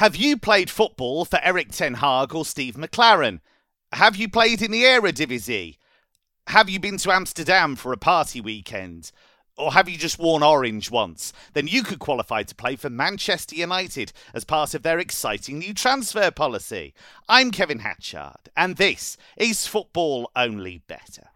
Have you played football for Erik Ten Hag or Steve McClaren? Have you played in the Eredivisie? Have you been to Amsterdam for a party weekend? Or have you just worn orange once? Then you could qualify to play for Manchester United as part of their exciting new transfer policy. I'm Kevin Hatchard, and this is Football Only Better.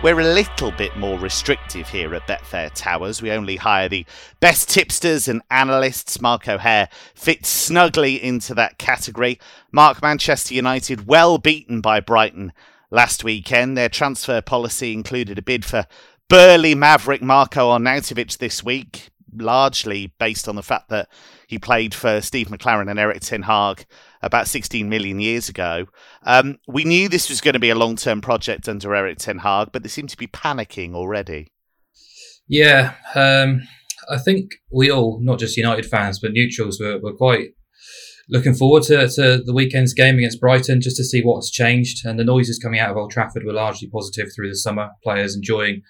We're a little bit more restrictive here at Betfair Towers. We only hire the best tipsters and analysts. Mark O'Haire fits snugly into that category. Mark Manchester United well beaten by Brighton last weekend. Their transfer policy included a bid for burly maverick Marko Arnautovic this week, largely based on the fact that he played for Steve McClaren and Erik Ten Hag about 16 million years ago. Um, we knew this was going to be a long term project under Erik Ten Hag, but they seem to be panicking already. Yeah, um, I think we all, not just United fans, but neutrals, were, were quite looking forward to, to the weekend's game against Brighton just to see what's changed. And the noises coming out of Old Trafford were largely positive through the summer. Players enjoying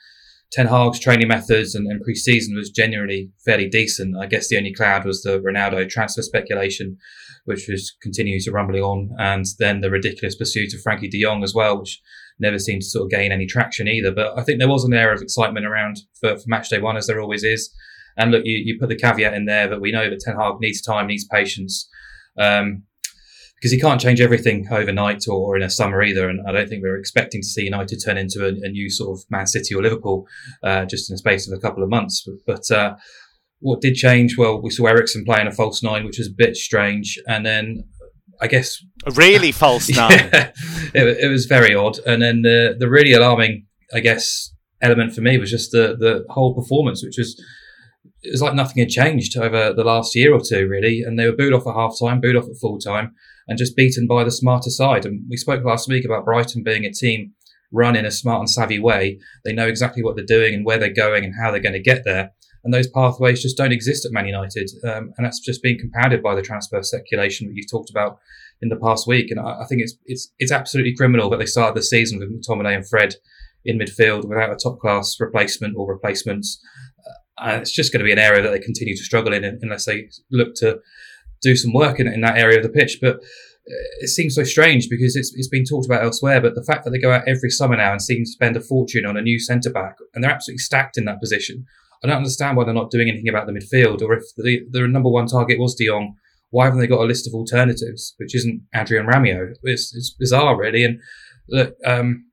Ten Hag's training methods and, and pre-season was generally fairly decent. I guess the only cloud was the Ronaldo transfer speculation, which was continuing to rumbling on, and then the ridiculous pursuit of Frenkie De Jong as well, which never seemed to sort of gain any traction either. But I think there was an air of excitement around for, for match day one, as there always is. And look, you, you put the caveat in there that we know that Ten Hag needs time, needs patience. Um, because he can't change everything overnight or, or, in a summer either. And I don't think we are expecting to see United turn into a, a new sort of Man City or Liverpool uh, just in the space of a couple of months. But, but uh, what did change? Well, we saw Eriksen playing a false nine, which was a bit strange, and then. I guess a really false nine. yeah, it, it was very odd, and then the the really alarming, I guess, element for me was just the the whole performance, which was it was like nothing had changed over the last year or two, really. And they were booed off at half time, booed off at full time, and just beaten by the smarter side. And we spoke last week about Brighton being a team run in a smart and savvy way. They know exactly what they're doing and where they're going and how they're going to get there. And those pathways just don't exist at Man United. Um, and that's just being compounded by the transfer speculation that you've talked about in the past week. And I, I think it's, it's, it's absolutely criminal that they started the season with McTominay and Fred in midfield without a top class replacement or replacements. Uh, it's just going to be an area that they continue to struggle in unless they look to do some work in, in that area of the pitch. But uh, it seems so strange because it's, it's been talked about elsewhere, but the fact that they go out every summer now and seem to spend a fortune on a new centre back and they're absolutely stacked in that position. I don't understand why they're not doing anything about the midfield, or if the, the number one target was De Jong, why haven't they got a list of alternatives, which isn't Adrien Rabiot? It's, it's bizarre, really. And look, um,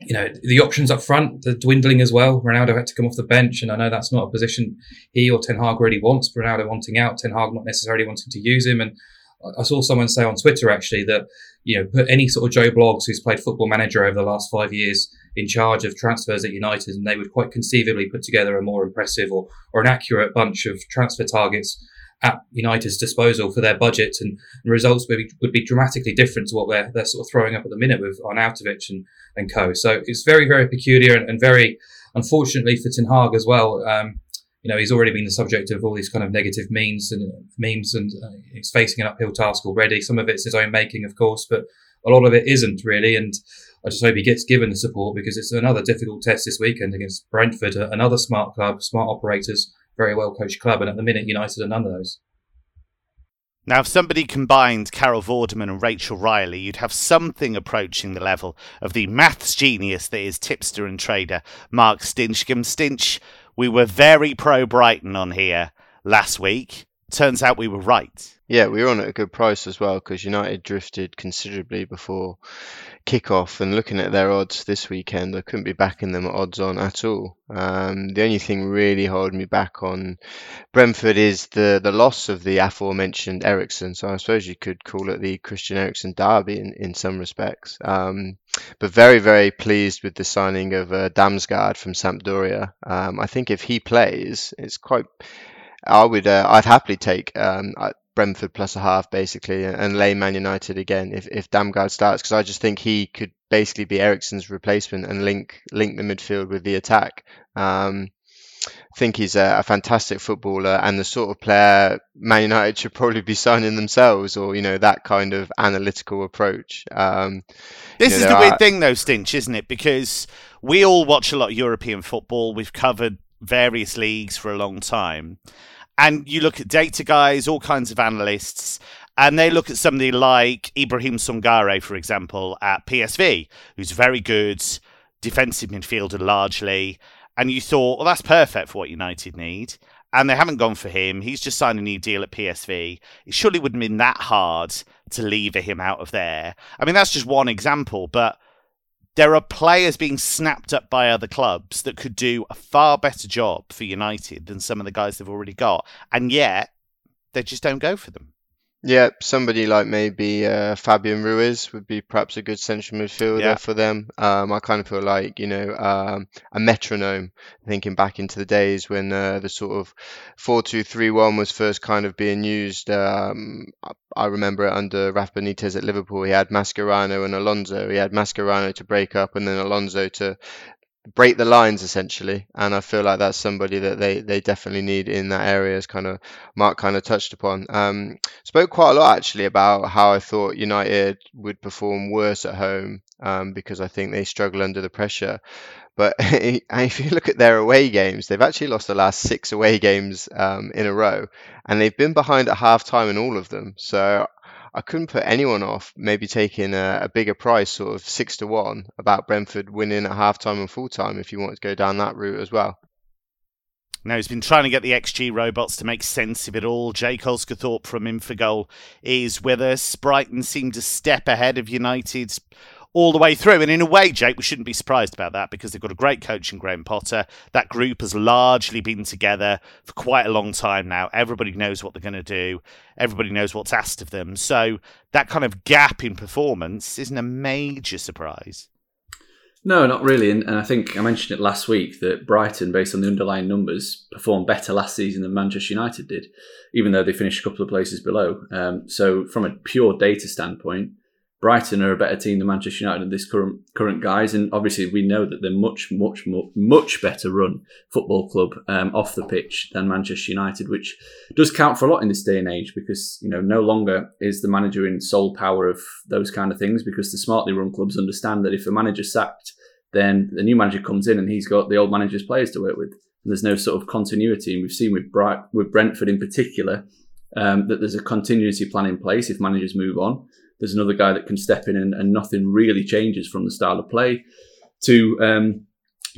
you know, the options up front, the dwindling as well. Ronaldo had to come off the bench, and I know that's not a position he or Ten Hag really wants. Ronaldo wanting out, Ten Hag not necessarily wanting to use him. And I saw someone say on Twitter actually that you know put any sort of Joe Bloggs who's played Football Manager over the last five years in charge of transfers at United, and they would quite conceivably put together a more impressive or or an accurate bunch of transfer targets at United's disposal for their budget, and, and results would be, would be dramatically different to what they're, they're sort of throwing up at the minute with Arnautovic and, and co. So it's very, very peculiar and, and very, unfortunately for Ten Hag as well. Um, you know, he's already been the subject of all these kind of negative memes and memes, and uh, he's facing an uphill task already. Some of it's his own making, of course, but a lot of it isn't really. And I just hope he gets given the support because it's another difficult test this weekend against Brentford, another smart club, smart operators very well coached club, and at the minute, United are none of those. Now, if somebody combined Carol Vorderman and Rachel Riley, you'd have something approaching the level of the maths genius that is tipster and trader Mark Stinchcombe. Stinch, we were very pro Brighton on here last week. Turns out we were right. Yeah, we were on at a good price as well because United drifted considerably before kickoff. And looking at their odds this weekend, I couldn't be backing them odds on at all. Um, the only thing really holding me back on Brentford is the, the loss of the aforementioned Eriksen. So I suppose you could call it the Christian Eriksen derby in, in some respects. Um, but very, very pleased with the signing of uh, Damsgaard from Sampdoria. Um, I think if he plays, it's quite. I would, uh, I'd happily take um, Brentford plus a half basically and lay Man United again if if Damsgaard starts because I just think he could basically be Eriksen's replacement and link link the midfield with the attack. Um, think he's a, a, fantastic footballer and the sort of player Man United should probably be signing themselves, or you know that kind of analytical approach. Um, this you know, is the are... weird thing, though, Stinch, isn't it? Because we all watch a lot of European football. We've covered various leagues for a long time, and you look at data guys, all kinds of analysts. And they look at somebody like Ibrahim Sangare, for example, at PSV, who's very good defensive midfielder largely and you thought, well, that's perfect for what United need. And they haven't gone for him. He's just signed a new deal at PSV. It surely wouldn't have been that hard to lever him out of there. I mean, that's just one example, but there are players being snapped up by other clubs that could do a far better job for United than some of the guys they've already got. And yet, they just don't go for them. Yeah, somebody like maybe uh, Fabian Ruiz would be perhaps a good central midfielder Yeah. for them. Um, I kind of feel like, you know, um, a metronome, thinking back into the days when uh, the sort of 4-2-3-1 was first kind of being used. Um, I- I remember it under Rafa Benitez at Liverpool. He had Mascherano and Alonso. He had Mascherano to break up and then Alonso to break the lines essentially. And i feel like that's somebody that they they definitely need in that area as kind of mark kind of touched upon. Um spoke quite a lot actually about how i thought united would perform worse at home um because i think they struggle under the pressure. But if you look at their away games they've actually lost the last six away games um, in a row. And they've been behind at half time in all of them. So I couldn't put anyone off maybe taking a, a bigger price, sort of six to one, about Brentford winning at half time and full time if you want to go down that route as well. Now he's been trying to get the XG robots to make sense of it all. Jake Osgathorpe from Infogol is with us. Brighton seem to step ahead of United all the way through. And in a way, Jake, we shouldn't be surprised about that because they've got a great coach in Graham Potter. That group has largely been together for quite a long time now. Everybody knows what they're going to do, everybody knows what's asked of them. So that kind of gap in performance isn't a major surprise. No, not really. And, and I think I mentioned it last week that Brighton, based on the underlying numbers, performed better last season than Manchester United did, even though they finished a couple of places below. Um, so, from a pure data standpoint, Brighton are a better team than Manchester United in this current current guys, and obviously we know that they're much, much, much, much better run football club um, off the pitch than Manchester United, which does count for a lot in this day and age because you know no longer is the manager in sole power of those kind of things because the smartly run clubs understand that if a manager's sacked, then the new manager comes in and he's got the old manager's players to work with. And there's no sort of continuity, and we've seen with Bright, with Brentford in particular um, that there's a continuity plan in place if managers move on there's another guy that can step in and, and nothing really changes from the style of play to um,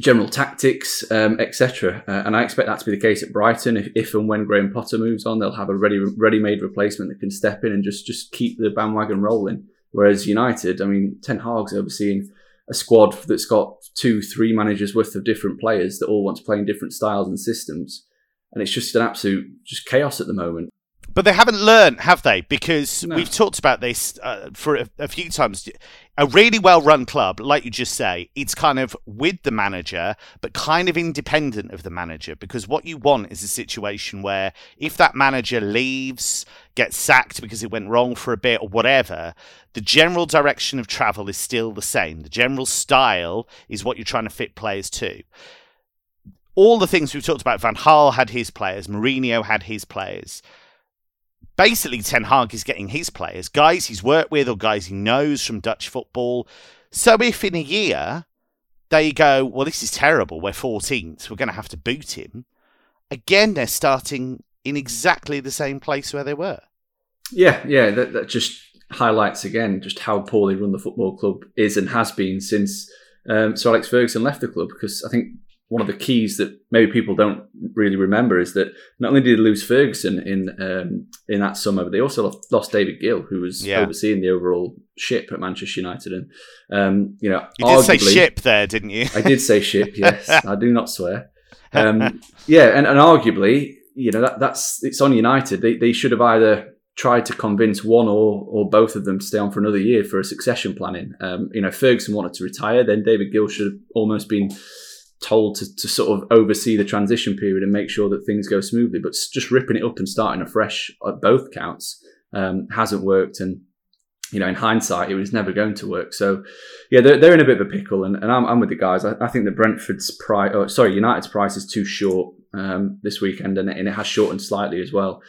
general tactics, um, etc. Uh, and I expect that to be the case at Brighton. If, if and when Graham Potter moves on, they'll have a ready ready-made replacement that can step in and just just keep the bandwagon rolling. Whereas United, I mean, Ten Hag's overseeing a squad that's got two, three managers worth of different players that all want to play in different styles and systems, and it's just an absolute just chaos at the moment. But they haven't learned, have they? Because No. we've talked about this uh, for a, a few times. A really well run club, like you just say, it's kind of with the manager, but kind of independent of the manager. Because what you want is a situation where if that manager leaves, gets sacked because it went wrong for a bit or whatever, the general direction of travel is still the same. The general style is what you're trying to fit players to all the things we've talked about, Van Gaal had his players, Mourinho had his players. Basically, Ten Hag is getting his players, guys he's worked with or guys he knows from Dutch football. So if in a year they go, well, this is terrible, we're 14th, we're going to have to boot him, again, they're starting in exactly the same place where they were. Yeah, yeah, that, that just highlights again just how poorly run the football club is and has been since um, Sir Alex Ferguson left the club. Because I think one of the keys that maybe people don't really remember is that not only did they lose Ferguson in um, in that summer, but they also lost, David Gill, who was Yeah. overseeing the overall ship at Manchester United. And um, you know, You did say ship there, didn't you? I did say ship. Yes, I do not swear. Um, yeah, and, and arguably, you know, that, that's it's on United. They they should have either tried to convince one or or both of them to stay on for another year for a succession planning. Um, you know, Ferguson wanted to retire, then David Gill should have almost been told to, to sort of oversee the transition period and make sure that things go smoothly. But just ripping it up and starting afresh at both counts um, hasn't worked. And you know, in hindsight, it was never going to work. So, yeah, they're, they're in a bit of a pickle, and, and I'm, I'm with the guys. I, I think that Brentford's price, oh, sorry, United's price is too short um, this weekend, and it, and it has shortened slightly as well.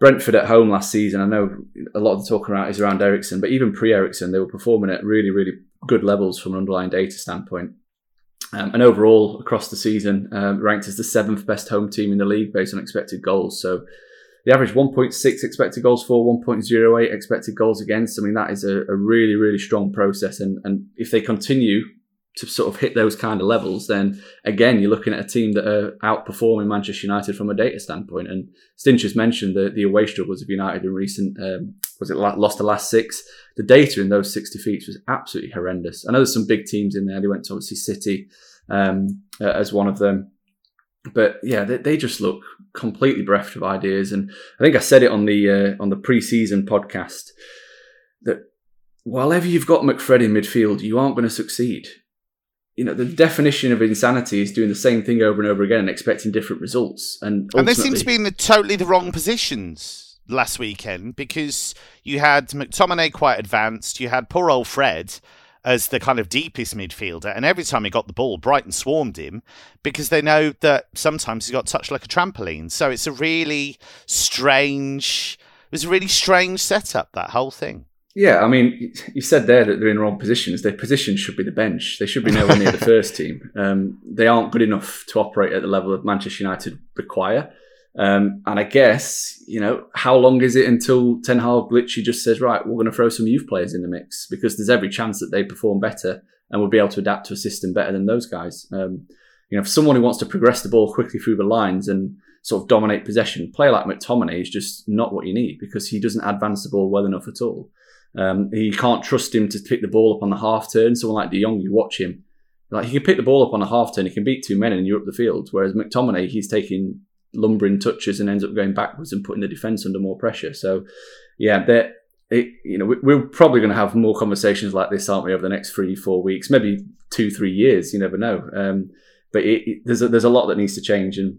Brentford at home last season, I know a lot of the talk around is around Eriksen, but even pre Eriksen, they were performing at really, really good levels from an underlying data standpoint. Um, and overall, across the season, um, ranked as the seventh best home team in the league based on expected goals. So the average 1.6 expected goals for, 1.08 expected goals against. I mean, that is a, a really, really strong process. And, and if they continue to sort of hit those kind of levels, then again, you're looking at a team that are outperforming Manchester United from a data standpoint. And Stinch has mentioned the, the away struggles of United in recent, um, was it lost the last six? The data in those six defeats was absolutely horrendous. I know there's some big teams in there. They went to obviously City um, uh, as one of them. But yeah, they, they, just look completely bereft of ideas. And I think I said it on the uh, on the pre-season podcast that while ever you've got McFred in midfield, you aren't going to succeed you know, the definition of insanity is doing the same thing over and over again and expecting different results. And and they seem to be in the totally the wrong positions last weekend because you had McTominay quite advanced, you had poor old Fred as the kind of deepest midfielder, and every time he got the ball, Brighton swarmed him because they know that sometimes he got touched like a trampoline. So it's a really strange. It was a really strange setup that whole thing. Yeah, I mean, you said there that they're in the wrong positions. Their position should be the bench. They should be nowhere near the first team. Um, they aren't good enough to operate at the level of Manchester United require. Um, and I guess, you know, how long is it until Ten Hag literally just says, right, we're going to throw some youth players in the mix because there's every chance that they perform better and we'll be able to adapt to a system better than those guys. Um, you know, for someone who wants to progress the ball quickly through the lines and sort of dominate possession, play like McTominay is just not what you need because he doesn't advance the ball well enough at all. Um, you can't trust him to pick the ball up on the half turn. Someone like De Jong, you watch him, like he can pick the ball up on a half turn, he can beat two men and you're up the field. Whereas McTominay, he's taking lumbering touches and ends up going backwards and putting the defence under more pressure. So, yeah, that you know, we're probably going to have more conversations like this, aren't we, over the next three, four weeks, maybe two, three years. You never know. Um, but it, it, there's a, there's a lot that needs to change, and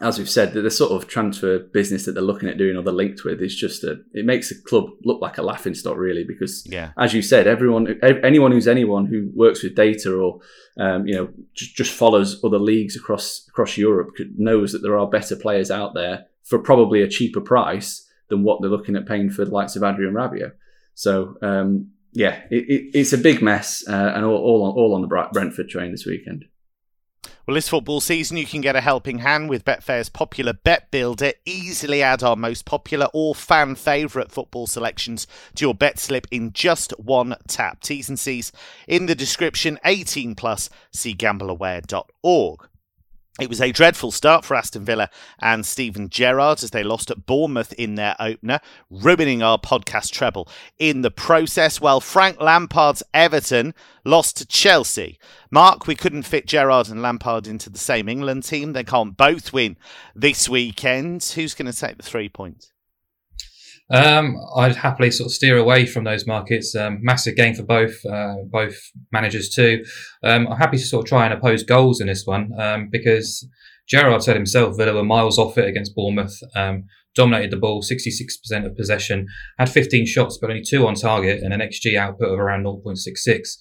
as we've said, the sort of transfer business that they're looking at doing or they're linked with is just a, it makes the club look like a laughing stock, really, because yeah. as you said, everyone, anyone who's anyone who works with data or, um, you know, just, just follows other leagues across, across Europe knows that there are better players out there for probably a cheaper price than what they're looking at paying for the likes of Adrien Rabiot. So, um, yeah, it, it, it's a big mess uh, and all, all, on, all on the Brentford train this weekend. Well, this football season, you can get a helping hand with Betfair's popular Bet Builder. Easily add our most popular or fan favourite football selections to your bet slip in just one tap. T's and C's in the description. 18 plus. See gambleaware.org. It was a dreadful start for Aston Villa and Steven Gerrard as they lost at Bournemouth in their opener, ruining our podcast treble in the process, while Frank Lampard's Everton lost to Chelsea. Mark, we couldn't fit Gerrard and Lampard into the same England team. They can't both win this weekend. Who's going to take the three points? Um, I'd happily sort of steer away from those markets. Um, massive game for both uh, both managers too. Um, I'm happy to sort of try and oppose goals in this one um, because Gerrard said himself Villa were miles off it against Bournemouth. Um, dominated the ball, 66% of possession, had 15 shots but only two on target, and an xG output of around 0.66.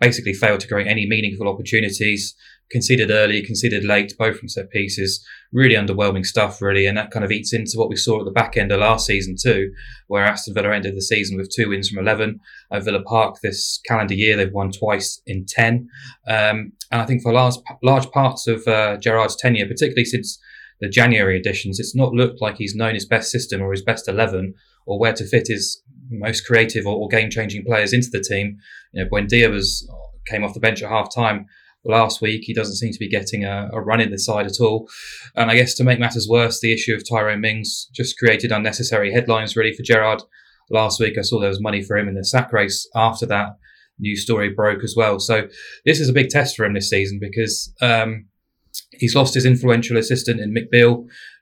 Basically failed to create any meaningful opportunities conceded early, conceded late, both from set pieces. Really underwhelming stuff, really, and that kind of eats into what we saw at the back end of last season too, where Aston Villa ended the season with two wins from eleven. At Villa Park this calendar year, they've won twice in ten, um, and I think for large large parts of uh, Gerrard's tenure, particularly since the January editions, it's not looked like he's known his best system or his best eleven or where to fit his most creative or, or game changing players into the team. You know, Buendia was came off the bench at half time last week. He doesn't seem to be getting a, a, run in the side at all. And I guess to make matters worse, the issue of Tyrone Mings just created unnecessary headlines really for Gerrard. Last week, I saw there was money for him in the sack race. After that, news story broke as well. So this is a big test for him this season because um, he's lost his influential assistant in Mick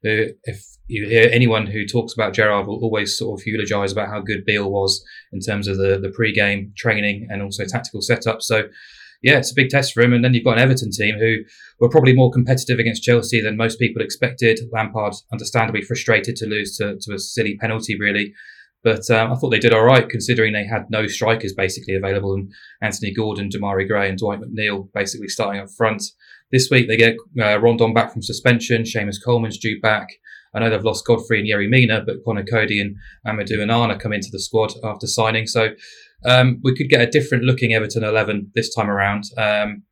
who, if you hear anyone who talks about Gerrard will always sort of eulogise about how good Beale was in terms of the, the pre-game training and also tactical setup. So yeah, it's a big test for him. And then you've got an Everton team who were probably more competitive against Chelsea than most people expected. Lampard, understandably frustrated to lose to, to a silly penalty, really. But um, I thought they did all right considering they had no strikers basically available, and Anthony Gordon, Demarai Gray, and Dwight McNeil basically starting up front. This week they get uh, Rondon back from suspension. Seamus Coleman's due back. I know they've lost Godfrey and Yerry Mina, but Conor Coady and Amadou Onana come into the squad after signing. So um, we could get a different looking Everton 11 this time around. Um,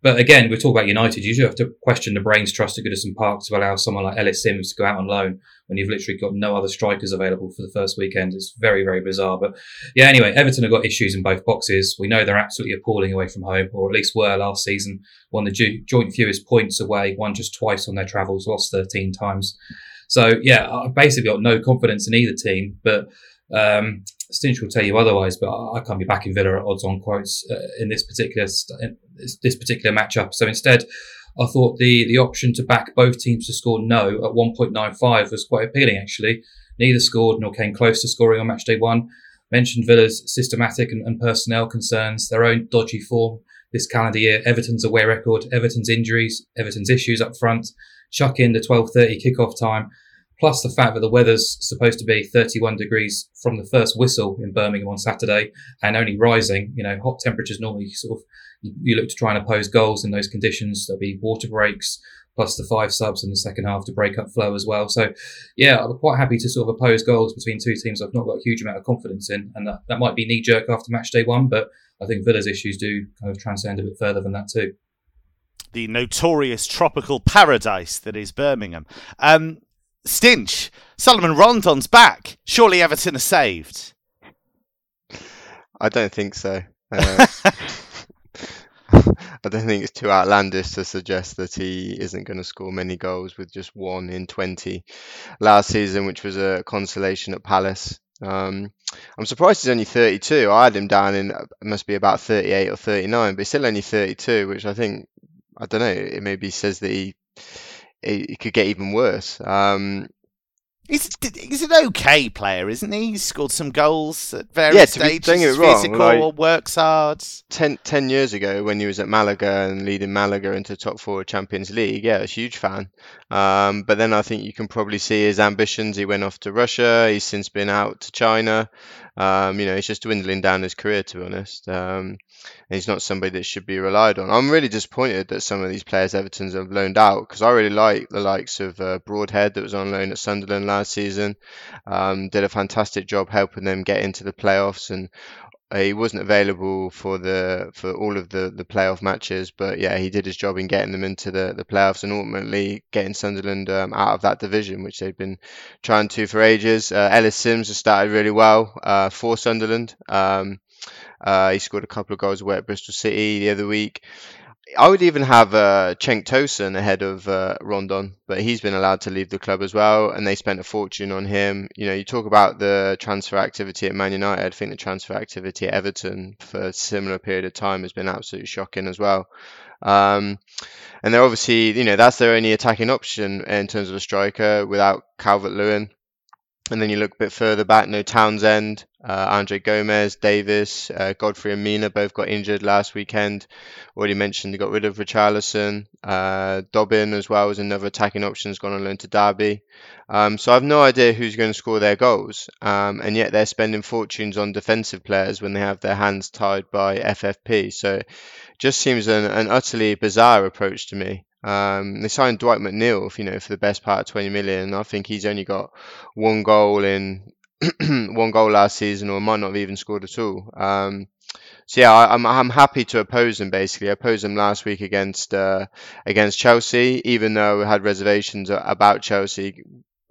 but again, we talk about United. You do have to question the brains trust at Goodison Park to allow someone like Ellis Simms to go out on loan when you've literally got no other strikers available for the first weekend. It's very, very bizarre. But yeah, anyway, Everton have got issues in both boxes. We know they're absolutely appalling away from home, or at least were last season. Won the joint fewest points away, won just twice on their travels, lost 13 times. So yeah, I've basically got no confidence in either team. But um, Stinch will tell you otherwise, but I can't be backing Villa at odds on quotes uh, in this particular in this particular matchup. So instead, I thought the the option to back both teams to score no at 1.95 was quite appealing. Actually, neither scored nor came close to scoring on match day one. Mentioned Villa's systematic and, and personnel concerns, their own dodgy form this calendar year, Everton's away record, Everton's injuries, Everton's issues up front. Chuck in the 12:30 kickoff time plus the fact that the weather's supposed to be 31 degrees from the first whistle in Birmingham on Saturday and only rising. You know, hot temperatures normally sort of you, you look to try and oppose goals in those conditions. There'll be water breaks plus the five subs in the second half to break up flow as well. So, yeah, I'm quite happy to sort of oppose goals between two teams I've not got a huge amount of confidence in, and that, that might be knee jerk after match day one, but I think Villa's issues do kind of transcend a bit further than that too. The notorious tropical paradise that is Birmingham. Um, Stinch, Solomon Rondon's back. Surely Everton are saved. I don't think so. Uh, I don't think it's too outlandish to suggest that he isn't going to score many goals with just one in 20 last season, which was a consolation at Palace. Um, I'm surprised he's only 32. I had him down in must be about 38 or 39, but he's still only 32, which I think I don't know. It maybe says that he it, could get even worse. Um, He's, he's an okay player, isn't he? He's scored some goals at various yeah, stages. Be, he's wrong, physical, like, works hard. Ten, ten years ago, when he was at Malaga and leading Malaga into top four Champions League, yeah, I was a huge fan. Um, but then I think you can probably see his ambitions. He went off to Russia. He's since been out to China. Um, you know, he's just dwindling down his career, to be honest. Um, he's not somebody that should be relied on. I'm really disappointed that some of these players Everton's have loaned out because I really like the likes of uh, Broadhead that was on loan at Sunderland last season. Um, did a fantastic job helping them get into the playoffs and uh, he wasn't available for the for all of the the playoff matches, but yeah, he did his job in getting them into the the playoffs and ultimately getting Sunderland um, out of that division, which they've been trying to for ages. Uh, Ellis Simms has started really well uh, for Sunderland. Um, uh, he scored a couple of goals away at Bristol City the other week. I would even have uh, Cenk Tosun ahead of uh, Rondon, but he's been allowed to leave the club as well, and they spent a fortune on him. You know, you talk about the transfer activity at Man United. I think the transfer activity at Everton for a similar period of time has been absolutely shocking as well. Um, and they're obviously, you know, that's their only attacking option in terms of a striker without Calvert Lewin. And then you look a bit further back, no Townsend, uh, Andre Gomes, Davies, uh, Godfrey and Mina both got injured last weekend. Already mentioned they got rid of Richarlison. Uh, Dobbin as well as another attacking option has gone on loan to Derby. Um, so I've no idea who's going to score their goals. Um, and yet they're spending fortunes on defensive players when they have their hands tied by FFP. So it just seems an, an utterly bizarre approach to me. Um, they signed Dwight McNeil, you know, for the best part of 20 million. I think he's only got one goal in one goal last season, or might not have even scored at all. Um, so yeah, I, am I'm, I'm happy to oppose him. Basically, I opposed him last week against uh, against Chelsea, even though we had reservations about Chelsea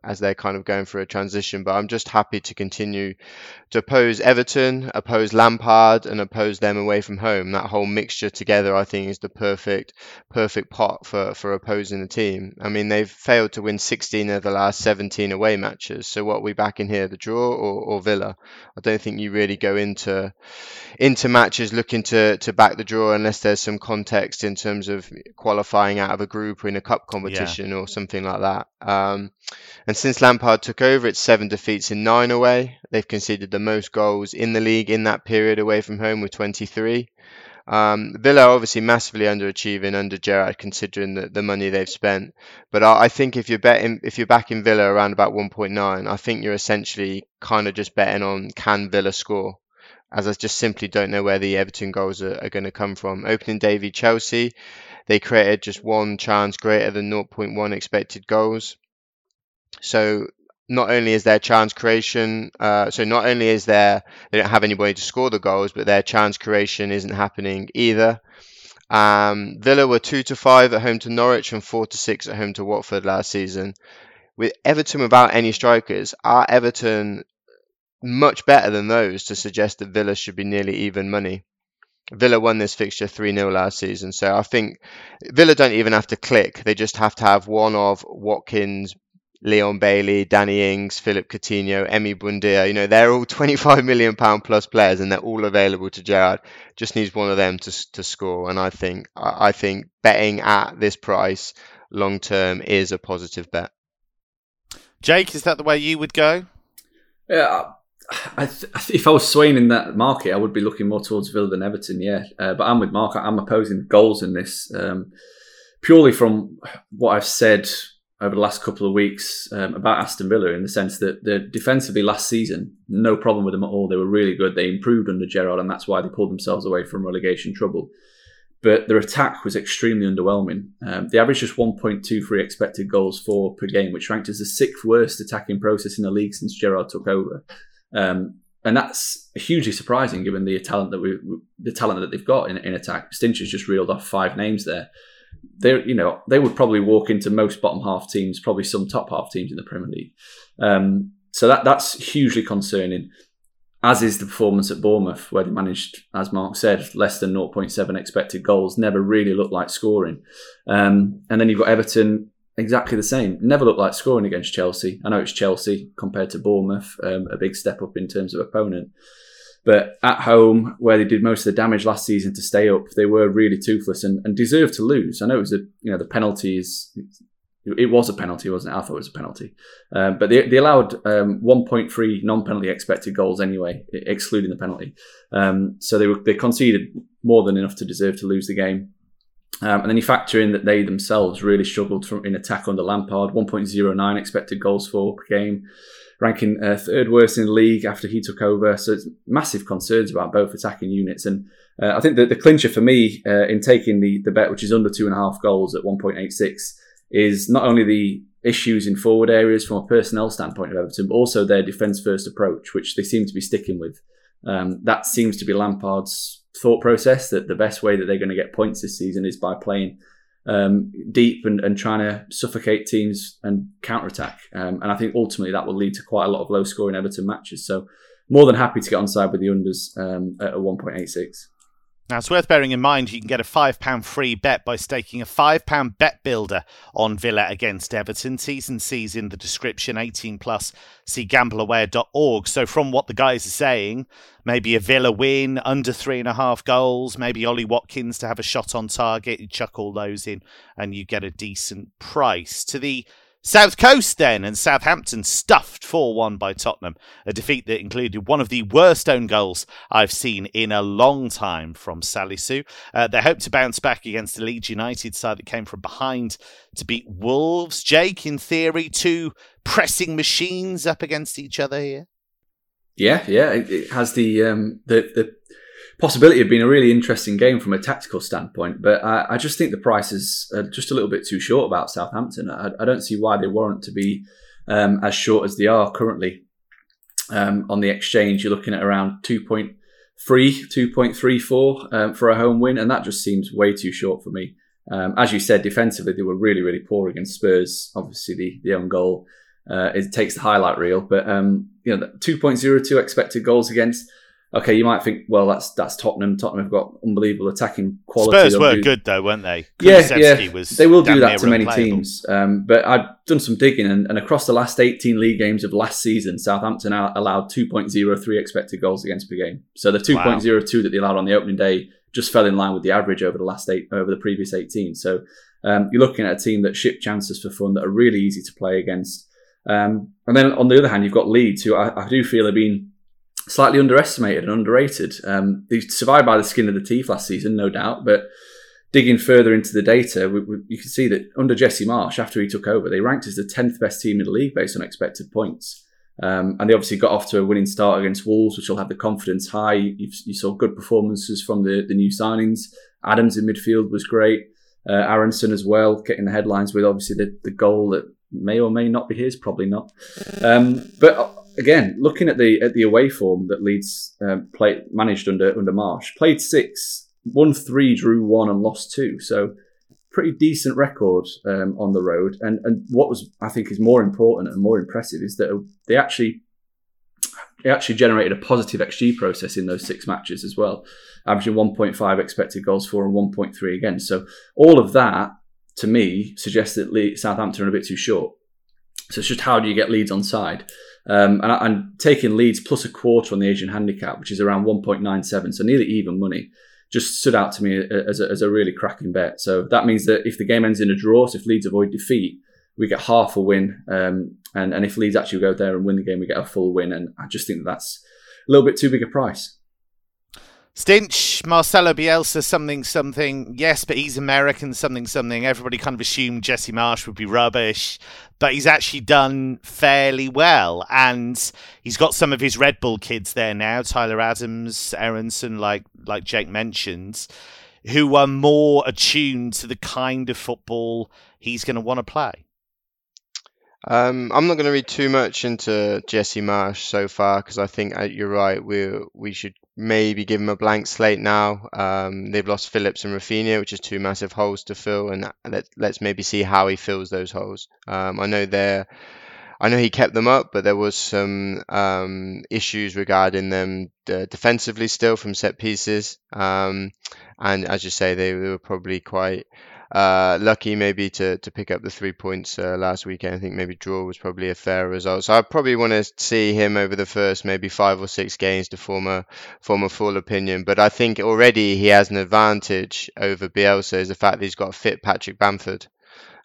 as they're kind of going through a transition. But I'm just happy to continue to oppose Everton, oppose Lampard, and oppose them away from home. That whole mixture together, I think, is the perfect perfect pot for for opposing the team. I mean, they've failed to win 16 of the last 17 away matches. So what we back in here, the draw or, or Villa? I don't think you really go into into matches looking to to back the draw unless there's some context in terms of qualifying out of a group or in a cup competition yeah. or something like that. Um, and since Lampard took over, it's seven defeats in nine away. They've conceded the most goals in the league in that period away from home with 23. Um, Villa are obviously massively underachieving under Gerrard, considering the, the money they've spent. But I, I think if you're betting, if you're backing Villa around about 1.9, I think you're essentially kind of just betting on can Villa score, as I just simply don't know where the Everton goals are, are going to come from. Opening day v Chelsea, they created just one chance greater than 0.1 expected goals. So not only is their chance creation, uh, so not only is there they don't have anybody to score the goals, but their chance creation isn't happening either. Um, Villa were two to five at home to Norwich and four to six at home to Watford last season. With Everton without any strikers, are Everton much better than those to suggest that Villa should be nearly even money? Villa won this fixture 3 0 last season, so I think Villa don't even have to click. They just have to have one of Watkins, Leon Bailey, Danny Ings, Philippe Coutinho, Emi Buendia. You know, they're all 25 million pound plus players, and they're all available to Gerrard. Just needs one of them to to score. And I think I think betting at this price long term is a positive bet. Jake, is that the way you would go? Yeah, I th- if I was swaying in that market, I would be looking more towards Villa than Everton. Yeah, uh, but I'm with Mark. I'm opposing goals in this um, purely from what I've said over the last couple of weeks um, about Aston Villa in the sense that the defensively last season, no problem with them at all. They were really good. They improved under Gerrard, and that's why they pulled themselves away from relegation trouble. But their attack was extremely underwhelming. Um, they averaged just 1.23 expected goals for per game, which ranked as the sixth worst attacking process in the league since Gerrard took over. Um, and that's hugely surprising given the talent that we, the talent that they've got in, in attack. Stinch has just reeled off five names there they you know they would probably walk into most bottom half teams, probably some top half teams in the Premier League. Um, so that that's hugely concerning. As is the performance at Bournemouth, where they managed, as Mark said, less than 0.7 expected goals, never really looked like scoring. Um, and then you've got Everton, exactly the same. Never looked like scoring against Chelsea. I know it's Chelsea compared to Bournemouth, um, a big step up in terms of opponent. But at home, where they did most of the damage last season to stay up, they were really toothless and, and deserved to lose. I know it was a you know the penalties. It was a penalty, wasn't it? I thought it was a penalty, um, but they, they allowed um, 1.3 non-penalty expected goals anyway, excluding the penalty. Um, so they were they conceded more than enough to deserve to lose the game. Um, and then you factor in that they themselves really struggled from, in attack under Lampard, 1.09 expected goals for per game ranking uh, third worst in the league after he took over. So it's massive concerns about both attacking units. And uh, I think that the clincher for me uh, in taking the, the bet, which is under two and a half goals at 1.86, is not only the issues in forward areas from a personnel standpoint of Everton, but also their defence first approach, which they seem to be sticking with. Um, that seems to be Lampard's thought process that the best way that they're going to get points this season is by playing um, deep and, and trying to suffocate teams and counterattack. Um, and I think ultimately that will lead to quite a lot of low scoring Everton matches. So more than happy to get on side with the unders um, at a 1.86. Now, it's worth bearing in mind you can get a £5 free bet by staking a £5 bet builder on Villa against Everton. T's and C's in the description, 18 plus. See gambleaware.org. So, from what the guys are saying, maybe a Villa win under three and a half goals, maybe Ollie Watkins to have a shot on target. You chuck all those in and you get a decent price. To the South Coast then, and Southampton stuffed 4 1 by Tottenham, a defeat that included one of the worst own goals I've seen in a long time from Salisu. Uh, they hope to bounce back against the Leeds United side that came from behind to beat Wolves. Jake, in theory, two pressing machines up against each other here. Yeah, yeah, it, has the um, the the possibility of being a really interesting game from a tactical standpoint. But I, I just think the prices are just a little bit too short about Southampton. I, I don't see why they warrant to be um, as short as they are currently. Um, on the exchange, you're looking at around 2.3, 2.34 um, for a home win, and that just seems way too short for me. Um, as you said, defensively, they were really, really poor against Spurs. Obviously, the, the own goal uh, it takes the highlight reel, but um, you know, 2.02 expected goals against okay, you might think, well, that's that's Tottenham. Tottenham have got unbelievable attacking quality. Spurs were do... good though, weren't they? Yeah, yeah. they will do that to many teams. Um, but I've done some digging, and, and, across the last 18 league games of last season, Southampton allowed 2.03 expected goals against per game. So the 2.02 wow. that they allowed on the opening day just fell in line with the average over the last eight over the previous 18. So um, you're looking at a team that ship chances for fun that are really easy to play against. Um, and then on the other hand, you've got Leeds, who I, I do feel have been slightly underestimated and underrated. Um, they survived by the skin of the teeth last season, no doubt, but digging further into the data, we, we, you can see that under Jesse Marsch, after he took over, they ranked as the 10th best team in the league based on expected points. Um, and they obviously got off to a winning start against Wolves, which will have the confidence high. You've, you saw good performances from the, the new signings. Adams in midfield was great. Uh, Aaronson as well, getting the headlines with obviously the, the goal that may or may not be his, probably not. Um, but again, looking at the at the away form that Leeds um, played managed under under Marsch, played six, won three, drew one, and lost two. So pretty decent record um, on the road. And and what was I think is more important and more impressive is that they actually they actually generated a positive XG process in those six matches as well averaging 1.5 expected goals for and 1.3 against. So all of that, to me, suggests that Southampton are a bit too short. So it's just how do you get Leeds on side? Um, and, and taking Leeds plus a quarter on the Asian handicap, which is around 1.97, so nearly even money, just stood out to me as a, as a really cracking bet. So that means that if the game ends in a draw, so if Leeds avoid defeat, we get half a win. Um, and, and if Leeds actually go there and win the game, we get a full win. And I just think that that's a little bit too big a price. Stinch, Marcelo Bielsa, something, something. Yes, but he's American, something, something. Everybody kind of assumed Jesse Marsch would be rubbish, but he's actually done fairly well. And he's got some of his Red Bull kids there now Tyler Adams, Aaronson, like, like Jake mentioned, who are more attuned to the kind of football he's going to want to play. Um, I'm not going to read too much into Jesse Marsch so far because I think uh, you're right. We we should maybe give him a blank slate now. Um, they've lost Phillips and Raphinha, which is two massive holes to fill, and let, let's maybe see how he fills those holes. Um, I know they're. I know he kept them up, but there was some um, issues regarding them uh, defensively still from set pieces. Um, and as you say, they, they were probably quite uh, lucky maybe to, to pick up the three points uh, last weekend. I think maybe draw was probably a fair result. So I probably want to see him over the first maybe five or six games to form a form a full opinion. But I think already he has an advantage over Bielsa is the fact that he's got a fit Patrick Bamford.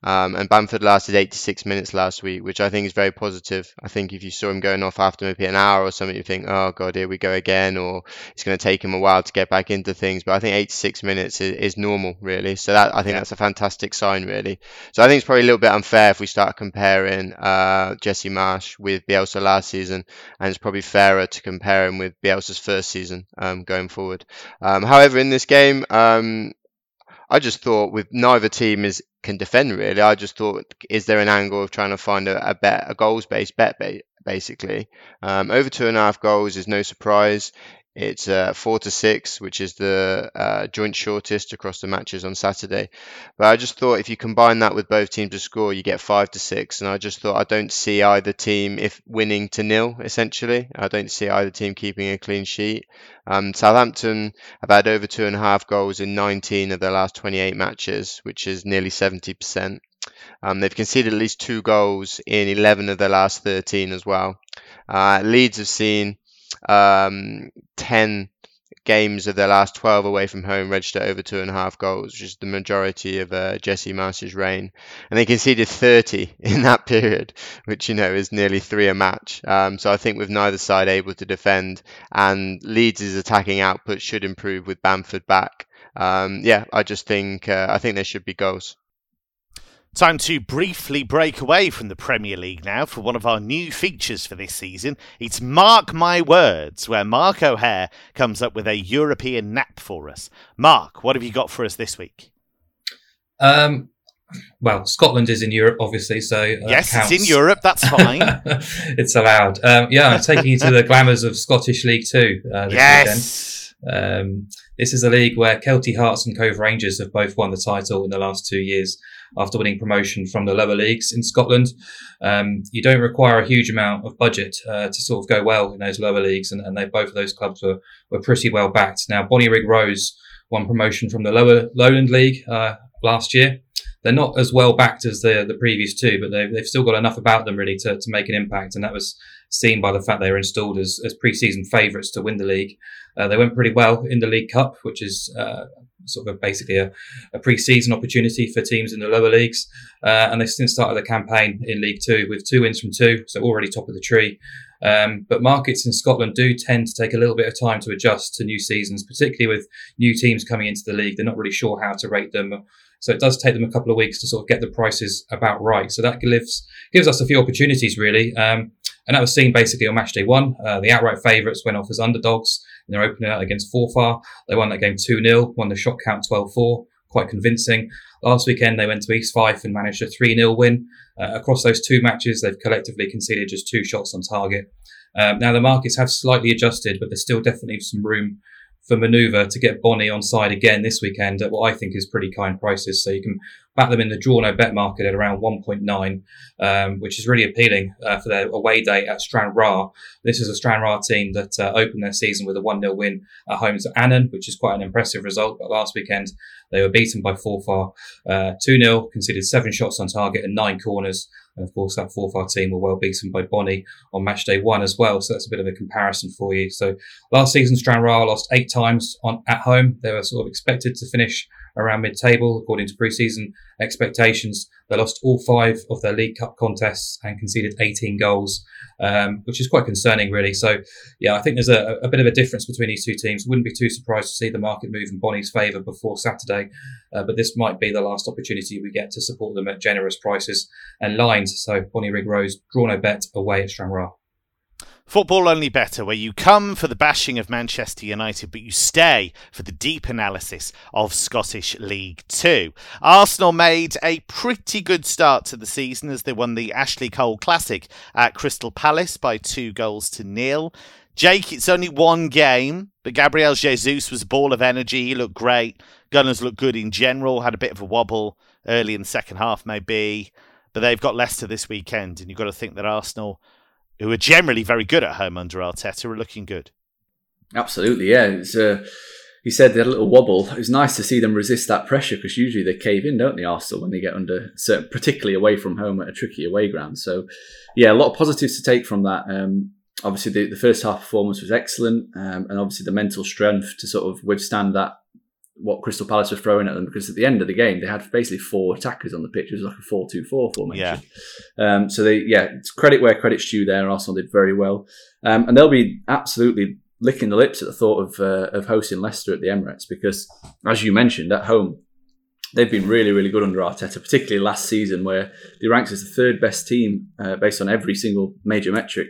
Um, and Bamford lasted 86 minutes last week, which I think is very positive. I think if you saw him going off after maybe an hour or something, you think, oh, God, here we go again, or it's going to take him a while to get back into things. But I think 86 minutes is, is normal, really. So that I think yeah. that's a fantastic sign, really. So I think it's probably a little bit unfair if we start comparing uh, Jesse Marsch with Bielsa last season, and it's probably fairer to compare him with Bielsa's first season um, going forward. Um, however, in this game, um, I just thought with neither team is can defend really. I just thought, is there an angle of trying to find a, a bet, a goals based bet, basically? Um, over two and a half goals is no surprise. It's uh, four to six, which is the uh, joint shortest across the matches on Saturday. But I just thought if you combine that with both teams to score, you get five to six. And I just thought I don't see either team if winning to nil. Essentially, I don't see either team keeping a clean sheet. Um, Southampton have had over two and a half goals in 19 of their last 28 matches, which is nearly 70%. Um, they've conceded at least two goals in 11 of their last 13 as well. Uh, Leeds have seen um, 10 games of their last 12 away from home register over two and a half goals, which is the majority of uh, Jesse Marsch's reign. And they conceded 30 in that period, which, you know, is nearly three a match. Um, so I think with neither side able to defend and Leeds' attacking output should improve with Bamford back. Um, yeah, I just think uh, I think there should be goals. Time to briefly break away from the Premier League now for one of our new features for this season. It's Mark My Words, where Mark O'Haire comes up with a European nap for us. Mark, what have you got for us this week? Um, well, Scotland is in Europe, obviously, so uh, yes, counts. it's in Europe. That's fine. it's allowed. Um, yeah, I'm taking you to the glamours of Scottish League Two uh, this yes. weekend. Um, this is a league where Kelty Hearts and Cove Rangers have both won the title in the last two years after winning promotion from the lower leagues in Scotland. Um, you don't require a huge amount of budget uh, to sort of go well in those lower leagues, and, and they both of those clubs were, were pretty well backed. Now, Bonnyrigg Rose won promotion from the lower Lowland League uh, last year. they're not as well backed as the the previous two, but they've, they've still got enough about them really to, to make an impact. And that was seen by the fact they were installed as, as pre-season favourites to win the league. Uh, they went pretty well in the League Cup, which is uh, sort of basically a, a pre-season opportunity for teams in the lower leagues. Uh, and they've since started the campaign in League Two with two wins from two, so already top of the tree. Um, but markets in Scotland do tend to take a little bit of time to adjust to new seasons, particularly with new teams coming into the league. They're not really sure how to rate them. So it does take them a couple of weeks to sort of get the prices about right. So that gives gives us a few opportunities really. Um, and that was seen basically on match day one. Uh, the outright favourites went off as underdogs in their opener against Forfar. They won that game 2 0, won the shot count 12 4, quite convincing. Last weekend, they went to East Fife and managed a 3 0 win. Uh, across those two matches, they've collectively conceded just two shots on target. Um, now, the markets have slightly adjusted, but there's still definitely some room for manoeuvre to get Bonnie on side again this weekend at what I think is pretty kind prices. So you can back them in the draw no bet market at around 1.9, um, which is really appealing uh, for their away day at Stranraer. This is a Stranraer team that uh, opened their season with a 1 0 win at home to Annan, which is quite an impressive result. But last weekend, they were beaten by Forfar uh, 2 0, conceded seven shots on target and nine corners. And of course, that Forfar team were well beaten by Bonnie on match day one as well. So that's a bit of a comparison for you. So last season, Stranraer lost eight times on at home. They were sort of expected to finish around mid-table according to pre-season expectations. They lost all five of their League Cup contests and conceded 18 goals, um, which is quite concerning, really. So, yeah, I think there's a, a, bit of a difference between these two teams. Wouldn't be too surprised to see the market move in Bonnie's favour before Saturday, uh, but this might be the last opportunity we get to support them at generous prices and lines. So, Bonnyrigg Rose, draw no bet away at Stranraer. Football Only Better, where you come for the bashing of Manchester United, but you stay for the deep analysis of Scottish League Two. Arsenal made a pretty good start to the season as they won the Ashley Cole Classic at Crystal Palace by two goals to nil. Jake, it's only one game, but Gabriel Jesus was a ball of energy. He looked great. Gunners looked good in general, had a bit of a wobble early in the second half, maybe. But they've got Leicester this weekend, and you've got to think that Arsenal who are generally very good at home under Arteta, are looking good. Absolutely, yeah. It's, uh, he said they had a little wobble. It was nice to see them resist that pressure because usually they cave in, don't they, Arsenal, when they get under, so particularly away from home at a tricky away ground. So, yeah, a lot of positives to take from that. Um, obviously, the, the, first half performance was excellent, um, and obviously the mental strength to sort of withstand that what Crystal Palace were throwing at them because at the end of the game they had basically four attackers on the pitch. It was like a four-two-four formation. Yeah. Um, so they, yeah, it's credit where credit's due. There, Arsenal did very well, um, and they'll be absolutely licking the lips at the thought of uh, of hosting Leicester at the Emirates because, as you mentioned, at home they've been really, really good under Arteta, particularly last season where they ranked as the third best team uh, based on every single major metric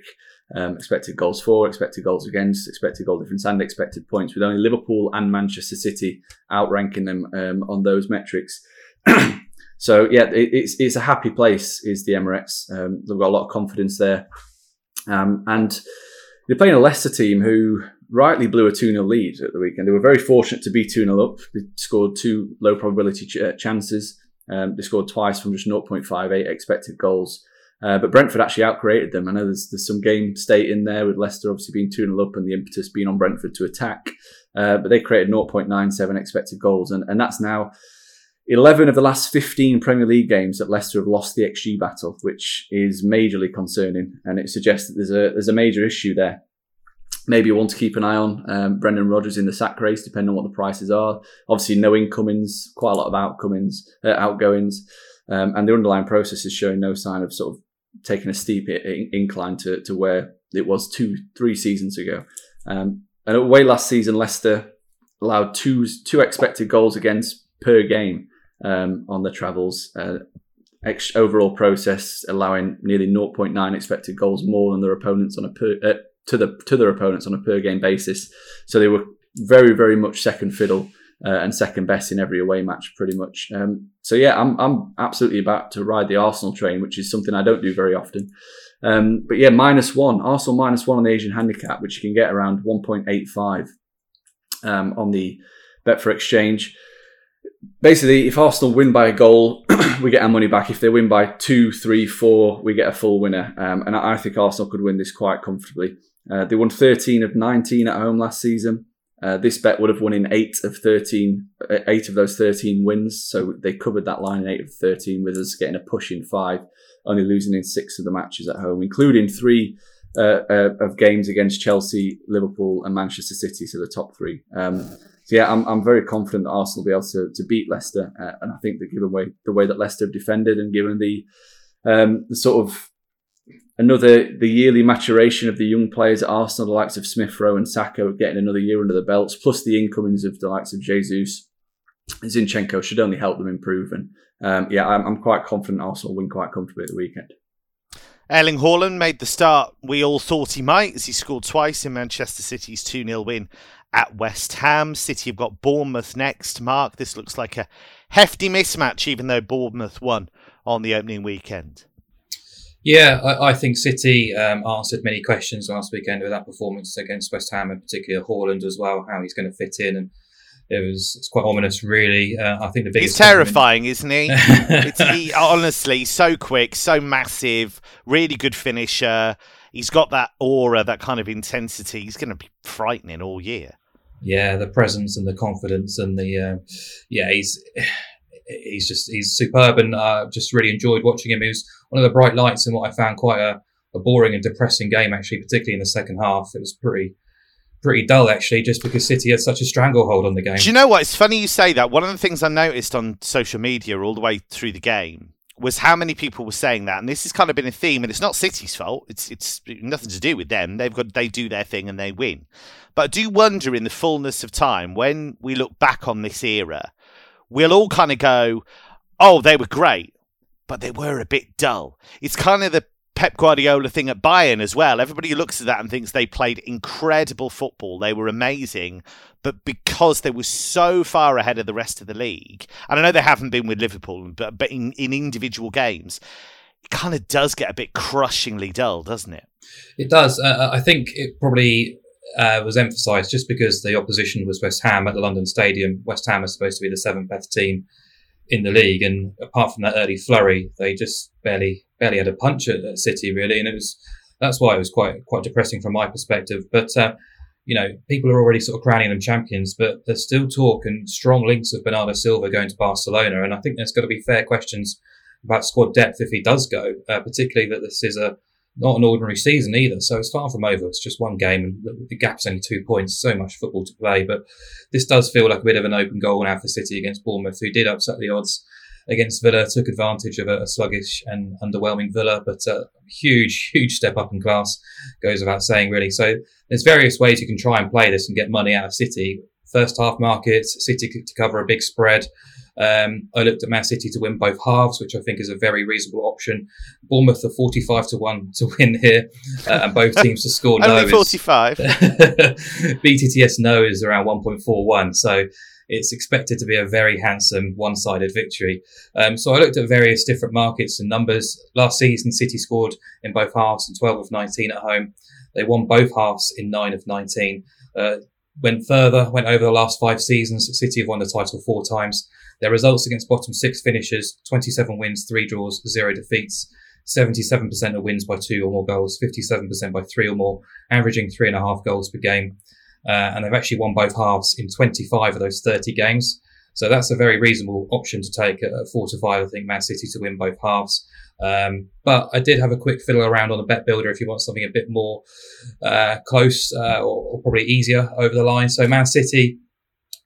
um, expected goals for, expected goals against, expected goal difference, and expected points, with only Liverpool and Manchester City outranking them um, on those metrics. so yeah, it, it's it's a happy place. Is the Emirates? Um, they've got a lot of confidence there, um, and they're playing a Leicester team who rightly blew a 2 0 lead at the weekend. They were very fortunate to be 2 0 up. They scored two low probability ch- uh, chances. Um, they scored twice from just 0.58 expected goals. Uh, but Brentford actually outcreated them. I know there's, there's some game state in there with Leicester obviously being 2 0 up and the impetus being on Brentford to attack. Uh, but they created 0.97 expected goals. And, and that's now 11 of the last 15 Premier League games that Leicester have lost the XG battle, which is majorly concerning. And it suggests that there's a, there's a major issue there. Maybe one to keep an eye on. Um, Brendan Rodgers in the sack race, depending on what the prices are. Obviously, no incomings, quite a lot of outcomings, uh, outgoings. Um, and the underlying process is showing no sign of sort of taken a steep incline to, to where it was two, three seasons ago. Um, and away last season, Leicester allowed two two expected goals against per game um, on the travels. Uh, ex- overall process allowing nearly 0.9 expected goals more than their opponents on a per uh, to the to their opponents on a per game basis. So they were very very much second fiddle uh, and second best in every away match, pretty much. Um, so yeah, I'm I'm absolutely about to ride the Arsenal train, which is something I don't do very often. Um, but yeah, minus one, Arsenal minus one on the Asian handicap, which you can get around 1.85 um, on the Betfair Exchange. Basically, if Arsenal win by a goal, we get our money back. If they win by two, three, four, we get a full winner. Um, and I think Arsenal could win this quite comfortably. Uh, they won 13 of 19 at home last season. Uh, this bet would have won in eight of 13, uh, eight of those 13 wins. So they covered that line in eight of 13 with us getting a push in five, only losing in six of the matches at home, including three uh, uh, of games against Chelsea, Liverpool, and Manchester City, so the top three. Um, so yeah, I'm, I'm very confident that Arsenal will be able to, to beat Leicester, uh, and I think that given way, the way that Leicester have defended and given the um, the sort of another the yearly maturation of the young players at Arsenal, the likes of Smith Rowe and Saka getting another year under the belts, plus the incomings of the likes of Jesus, Zinchenko should only help them improve. And um, yeah, I'm, I'm quite confident Arsenal will win quite comfortably at the weekend. Erling Haaland made the start we all thought he might as he scored twice in Manchester City's 2 0 win at West Ham. City have got Bournemouth next. Mark, this looks like a hefty mismatch, even though Bournemouth won on the opening weekend. Yeah, I, I think City um, answered many questions last weekend with that performance against West Ham, and particularly Haaland as well, how he's going to fit in. And it was it's quite ominous, really. Uh, I think the biggest. He's terrifying, isn't he? it's, he honestly so quick, so massive, really good finisher. He's got that aura, that kind of intensity. He's going to be frightening all year. Yeah, the presence and the confidence and the uh, yeah, he's he's just he's superb, and uh, just really enjoyed watching him. He was one of the bright lights in what I found quite a, a boring and depressing game, actually, particularly in the second half. It was pretty pretty dull actually, just because City had such a stranglehold on the game. Do you know what? It's funny you say that. One of the things I noticed on social media all the way through the game was how many people were saying that, and this has kind of been a theme. And it's not City's fault. It's it's nothing to do with them. They've got they do their thing and they win. But I do wonder in the fullness of time when we look back on this era, we'll all kind of go, "Oh, they were great." But they were a bit dull. It's kind of the Pep Guardiola thing at Bayern as well. Everybody looks at that and thinks they played incredible football. They were amazing, but because they were so far ahead of the rest of the league, and I know they haven't been with Liverpool, but but in, in individual games, it kind of does get a bit crushingly dull, doesn't it? It does. Uh, I think it probably uh, was emphasised just because the opposition was West Ham at the London Stadium. West Ham is supposed to be the seventh best team in the league, and apart from that early flurry, they just barely barely had a punch at, at City really, and it was that's why it was quite quite depressing from my perspective. But uh, you know, people are already sort of crowning them champions, but there's still talk and strong links of Bernardo Silva going to Barcelona, and I think there's got to be fair questions about squad depth if he does go, uh, particularly that this is a not an ordinary season either. So it's far from over. It's just one game, and the gap's only two points. So much football to play, but this does feel like a bit of an open goal now for City against Bournemouth, who did upset the odds against Villa, took advantage of a, a sluggish and underwhelming Villa, but a huge, huge step up in class goes without saying, really. So there's various ways you can try and play this and get money out of City. First half markets, City to cover a big spread. Um, I looked at Man City to win both halves, which I think is a very reasonable option. Bournemouth are 45 to 1 to win here, uh, and both teams to score no. Only 45. BTTS no is around 1.41. So it's expected to be a very handsome one-sided victory. Um, so I looked at various different markets and numbers. Last season, City scored in both halves and 12 of 19 at home. They won both halves in 9 of 19. Uh, went further, went over the last five seasons. City have won the title four times. Their results against bottom six finishers 27 wins, three draws, zero defeats. 77% of wins by two or more goals, 57% by three or more, averaging three and a half goals per game. Uh, and they've actually won both halves in 25 of those 30 games. So that's a very reasonable option to take at four to five. I think Man City to win both halves. Um, but I did have a quick fiddle around on the bet builder if you want something a bit more uh, close uh, or, or, probably easier over the line. So Man City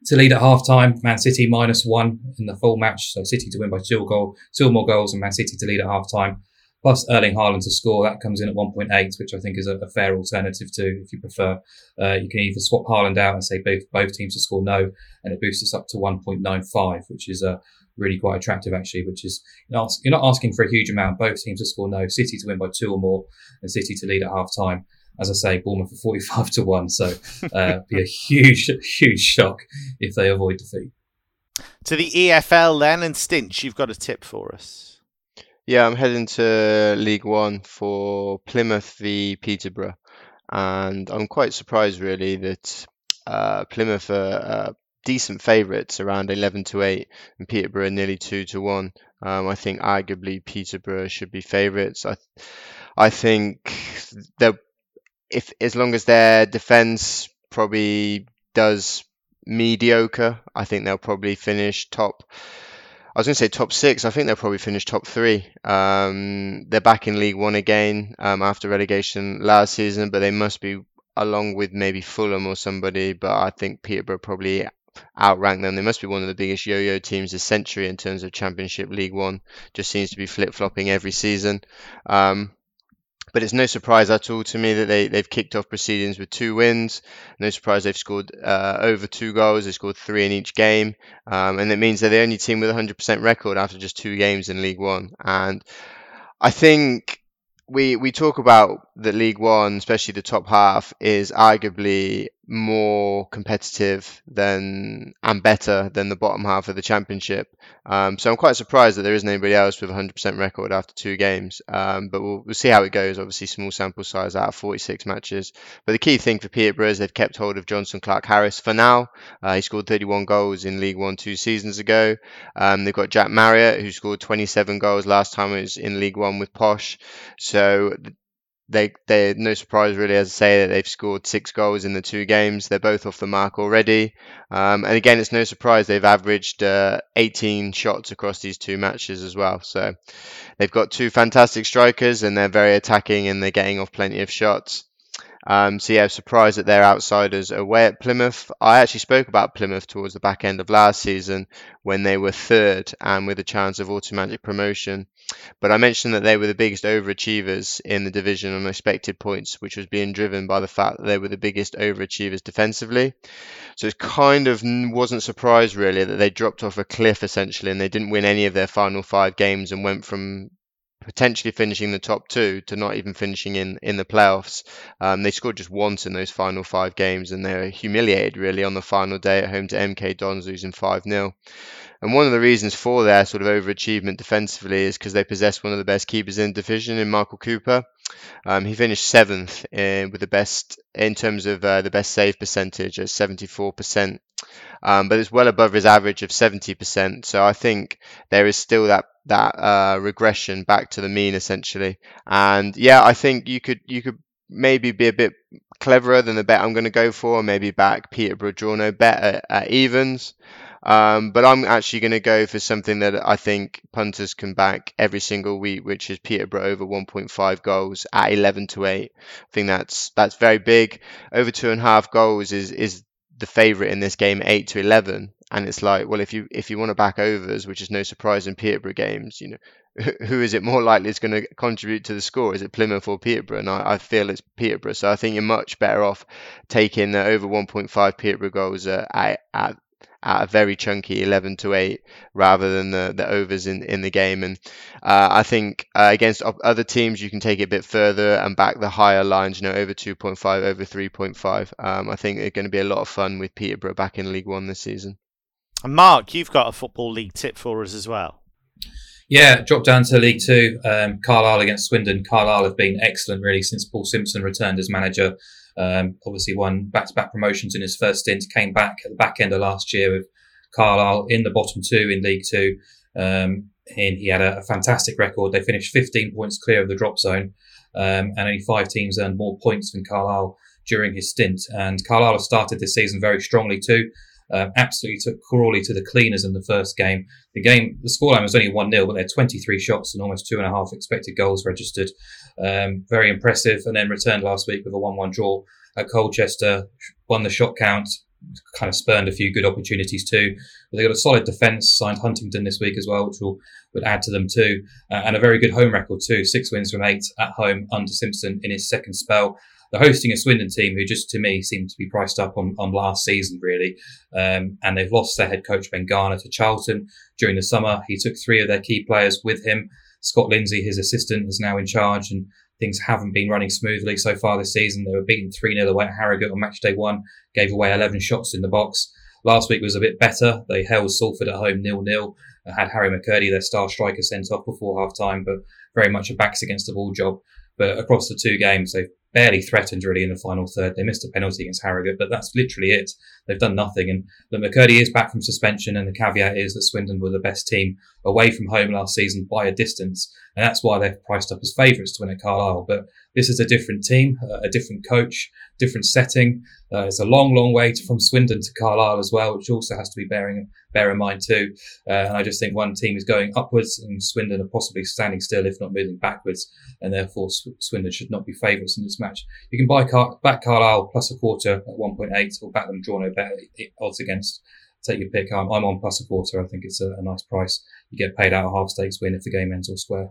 to lead at half time, Man City minus one in the full match. So City to win by two goal, two more goals, and Man City to lead at half time. Plus Erling Haaland to score, that comes in at 1.8, which I think is a, a fair alternative to, if you prefer. Uh, you can either swap Haaland out and say both, both teams to score no, and it boosts us up to 1.95, which is uh, really quite attractive actually, which is you're not, you're not asking for a huge amount. Both teams to score no, City to win by two or more, and City to lead at half time as I say, Bournemouth for 45 to 1. So uh, be a huge, huge shock if they avoid defeat. To the EFL then, and Stinch, you've got a tip for us. Yeah, I'm heading to League One for Plymouth v Peterborough. And I'm quite surprised, really, that uh, Plymouth are uh, decent favourites, around 11 to 8, and Peterborough nearly 2 to 1. Um, I think arguably Peterborough should be favourites. I, I think they're if as long as their defense probably does mediocre. I think they'll probably finish top. I was going to say top six. I think they'll probably finish top three. Um, they're back in League One again um, after relegation last season, but they must be along with maybe Fulham or somebody. But I think Peterborough probably outrank them. They must be one of the biggest yo-yo teams this century in terms of Championship League One. Just seems to be flip-flopping every season. Um, but it's no surprise at all to me that they, they've kicked off proceedings with two wins. No surprise they've scored uh, over two goals. They scored three in each game. Um, and it means they're the only team with a 100% record after just two games in League One. And I think we we talk about the League One, especially the top half, is arguably more competitive than and better than the bottom half of the championship. Um, so I'm quite surprised that there isn't anybody else with 100% record after two games. Um, but we'll, we'll see how it goes. Obviously, small sample size out of 46 matches. But the key thing for Peterborough is they've kept hold of Jonson Clarke-Harris for now. Uh, he scored 31 goals in League One two seasons ago. Um, they've got Jack Marriott who scored 27 goals last time it was in League One with Posh. So they they're no surprise really as I say that they've scored six goals in the two games. They're both off the mark already, um, and again it's no surprise they've averaged uh, 18 shots across these two matches as well. So they've got two fantastic strikers and they're very attacking and they're getting off plenty of shots. Um, so yeah, surprised that they're outsiders away at Plymouth. I actually spoke about Plymouth towards the back end of last season when they were third and with a chance of automatic promotion. But I mentioned that they were the biggest overachievers in the division on expected points, which was being driven by the fact that they were the biggest overachievers defensively. So it kind of wasn't surprised really that they dropped off a cliff essentially and they didn't win any of their final five games and went from potentially finishing the top two to not even finishing in in the playoffs. Um, they scored just once in those final five games, and they were humiliated really on the final day at home to MK Dons, losing five 0 and one of the reasons for their sort of overachievement defensively is because they possess one of the best keepers in the division in Michael Cooper. Um, he finished seventh in, with the best in terms of uh, the best save percentage at 74%, um, but it's well above his average of 70%. So I think there is still that that uh, regression back to the mean essentially. And yeah, I think you could you could maybe be a bit cleverer than the bet I'm going to go for. Maybe back Peterborough draw no bet at, at evens. Um, but I'm actually going to go for something that I think punters can back every single week, which is Peterborough over 1.5 goals at 11 to 8. I think that's that's very big. Over two and a half goals is is the favourite in this game, 8 to 11. And it's like, well, if you if you want to back overs, which is no surprise in Peterborough games, you know, who is it more likely is going to contribute to the score? Is it Plymouth or Peterborough? And I, I feel it's Peterborough. So I think you're much better off taking the over 1.5 Peterborough goals uh, at, at at a very chunky 11 to 8 rather than the, the overs in, in the game. And uh, I think uh, against other teams, you can take it a bit further and back the higher lines, you know, over 2.5, over 3.5. Um, I think it's going to be a lot of fun with Peterborough back in League One this season. And Mark, you've got a Football League tip for us as well. Yeah, drop down to League Two. Um, Carlisle against Swindon. Carlisle have been excellent really since Paul Simpson returned as manager. Um, obviously, won back-to-back promotions in his first stint. Came back at the back end of last year with Carlisle in the bottom two in League Two. Um, and he had a, a, fantastic record. They finished 15 points clear of the drop zone, um, and only five teams earned more points than Carlisle during his stint. And Carlisle have started this season very strongly too. Um, absolutely took Crawley to the cleaners in the first game. The game, the scoreline was only 1 0, but they had 23 shots and almost two and a half expected goals registered. Um, very impressive. And then returned last week with a 1 1 draw at Colchester, won the shot count, kind of spurned a few good opportunities too. But they got a solid defence, signed Huntington this week as well, which will would add to them too, uh, and a very good home record too. Six wins from eight at home under Simpson in his second spell they're hosting a Swindon team who just to me seem to be priced up on, on last season really, um, and they've lost their head coach Ben Garner to Charlton during the summer. He took three of their key players with him. Scott Lindsey, his assistant, is now in charge, and things haven't been running smoothly so far this season. They were beaten 3 0 away at Harrogate on match day one, gave away 11 shots in the box. Last week was a bit better. They held Salford at home nil nil. Had Harry McKirdy, their star striker, sent off before half time, but very much a backs against the ball job. But across the two games, they've barely threatened really in the final third. They missed a penalty against Harrogate, but that's literally it. They've done nothing. And but McKirdy is back from suspension, and the caveat is that Swindon were the best team away from home last season by a distance, and that's why they're priced up as favourites to win at Carlisle. But this is a different team, uh, a different coach, different setting. Uh, it's a long, long way to, from Swindon to Carlisle as well, which also has to be bearing bear in mind too. Uh, and I just think one team is going upwards, and Swindon are possibly standing still, if not moving backwards, and therefore Swindon should not be favourites in this match. You can buy Car- back Carlisle plus a quarter at 1.8, or back them drawn over odds against. Take your pick. I'm, I'm on plus a quarter. I think it's a, a nice price. You get paid out a half stakes win if the game ends all square.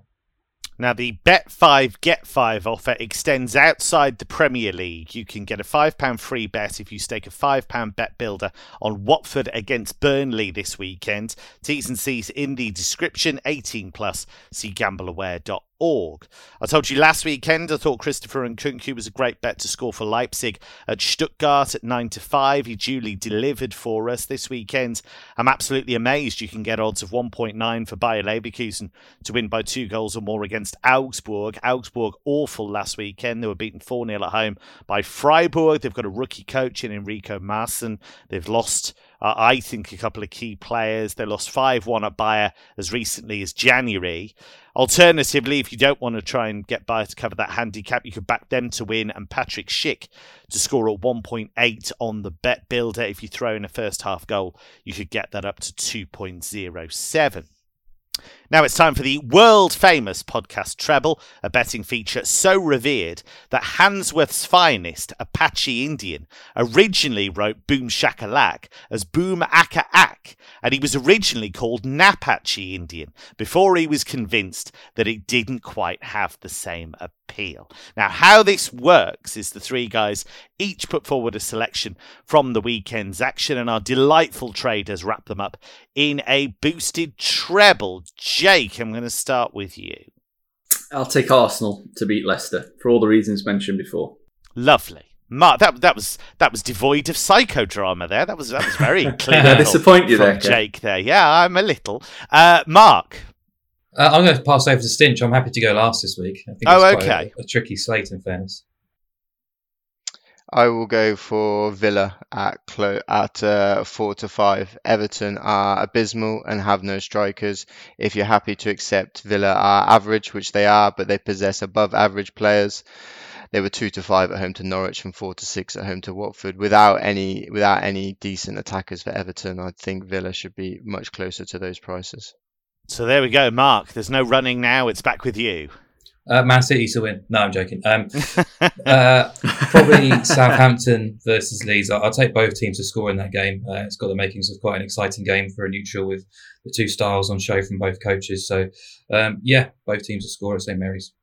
Now, the Bet 5 Get 5 offer extends outside the Premier League. You can get a £5 free bet if you stake a £5 bet builder on Watford against Burnley this weekend. T's and C's in the description, 18 plus. See gambleaware.org org. I told you last weekend I thought Christopher and Nkunku was a great bet to score for Leipzig at Stuttgart at 9 to 5. He duly delivered for us this weekend. I'm absolutely amazed you can get odds of 1.9 for Bayer Leverkusen to win by two goals or more against Augsburg. Augsburg awful last weekend. They were beaten 4 0 at home by Freiburg. They've got a rookie coach in Enrico Maaßen. They've lost uh, I think a couple of key players. They lost 5 1 at Bayer as recently as January. Alternatively, if you don't want to try and get Bayer to cover that handicap, you could back them to win and Patrick Schick to score at 1.8 on the bet builder. If you throw in a first half goal, you could get that up to 2.07. Now it's time for the world famous podcast Treble, a betting feature so revered that Handsworth's finest, Apache Indian, originally wrote Boom Shakalak as Boom Aka Ak, and he was originally called Napache Indian before he was convinced that it didn't quite have the same appeal. Now, how this works is the three guys each put forward a selection from the weekend's action, and our delightful traders wrap them up in a boosted treble. Jake, I'm going to start with you. I'll take Arsenal to beat Leicester for all the reasons mentioned before. Lovely. Mark, that that was that was devoid of psychodrama. There, that was that was very clear. I disappoint you there, Jake. There, yeah, I'm a little. Uh, Mark, uh, I'm going to pass over to Stinch. I'm happy to go last this week. I think oh, okay. A, a, tricky slate, in fairness. I will go for Villa at clo- at uh, four to five. Everton are abysmal and have no strikers. If you're happy to accept Villa are average, which they are, but they possess above average players. They were two to five at home to Norwich and four to six at home to Watford. Without any without any decent attackers for Everton, I think Villa should be much closer to those prices. So there we go, Mark. There's no running now. It's back with you. Uh, Man City to win. No, I'm joking. Um, uh, probably Southampton versus Leeds. I'll, I'll, take both teams to score in that game. Uh, it's got the makings of quite an exciting game for a neutral with the two styles on show from both coaches. So, um, yeah, both teams to score at St Mary's.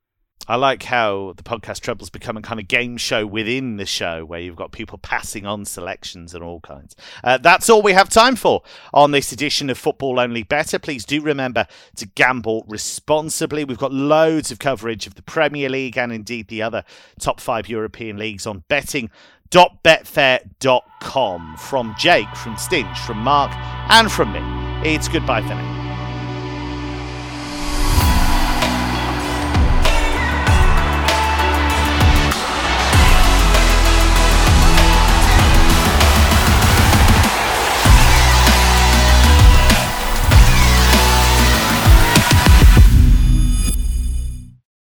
I like how the podcast Treble's become a kind of game show within the show where you've got people passing on selections and all kinds. Uh, that's all we have time for on this edition of Football Only Better. Please do remember to gamble responsibly. We've got loads of coverage of the Premier League and indeed the other top five European leagues on betting.betfair.com. From Jake, from Stinch, from Mark, and from me, it's goodbye for now.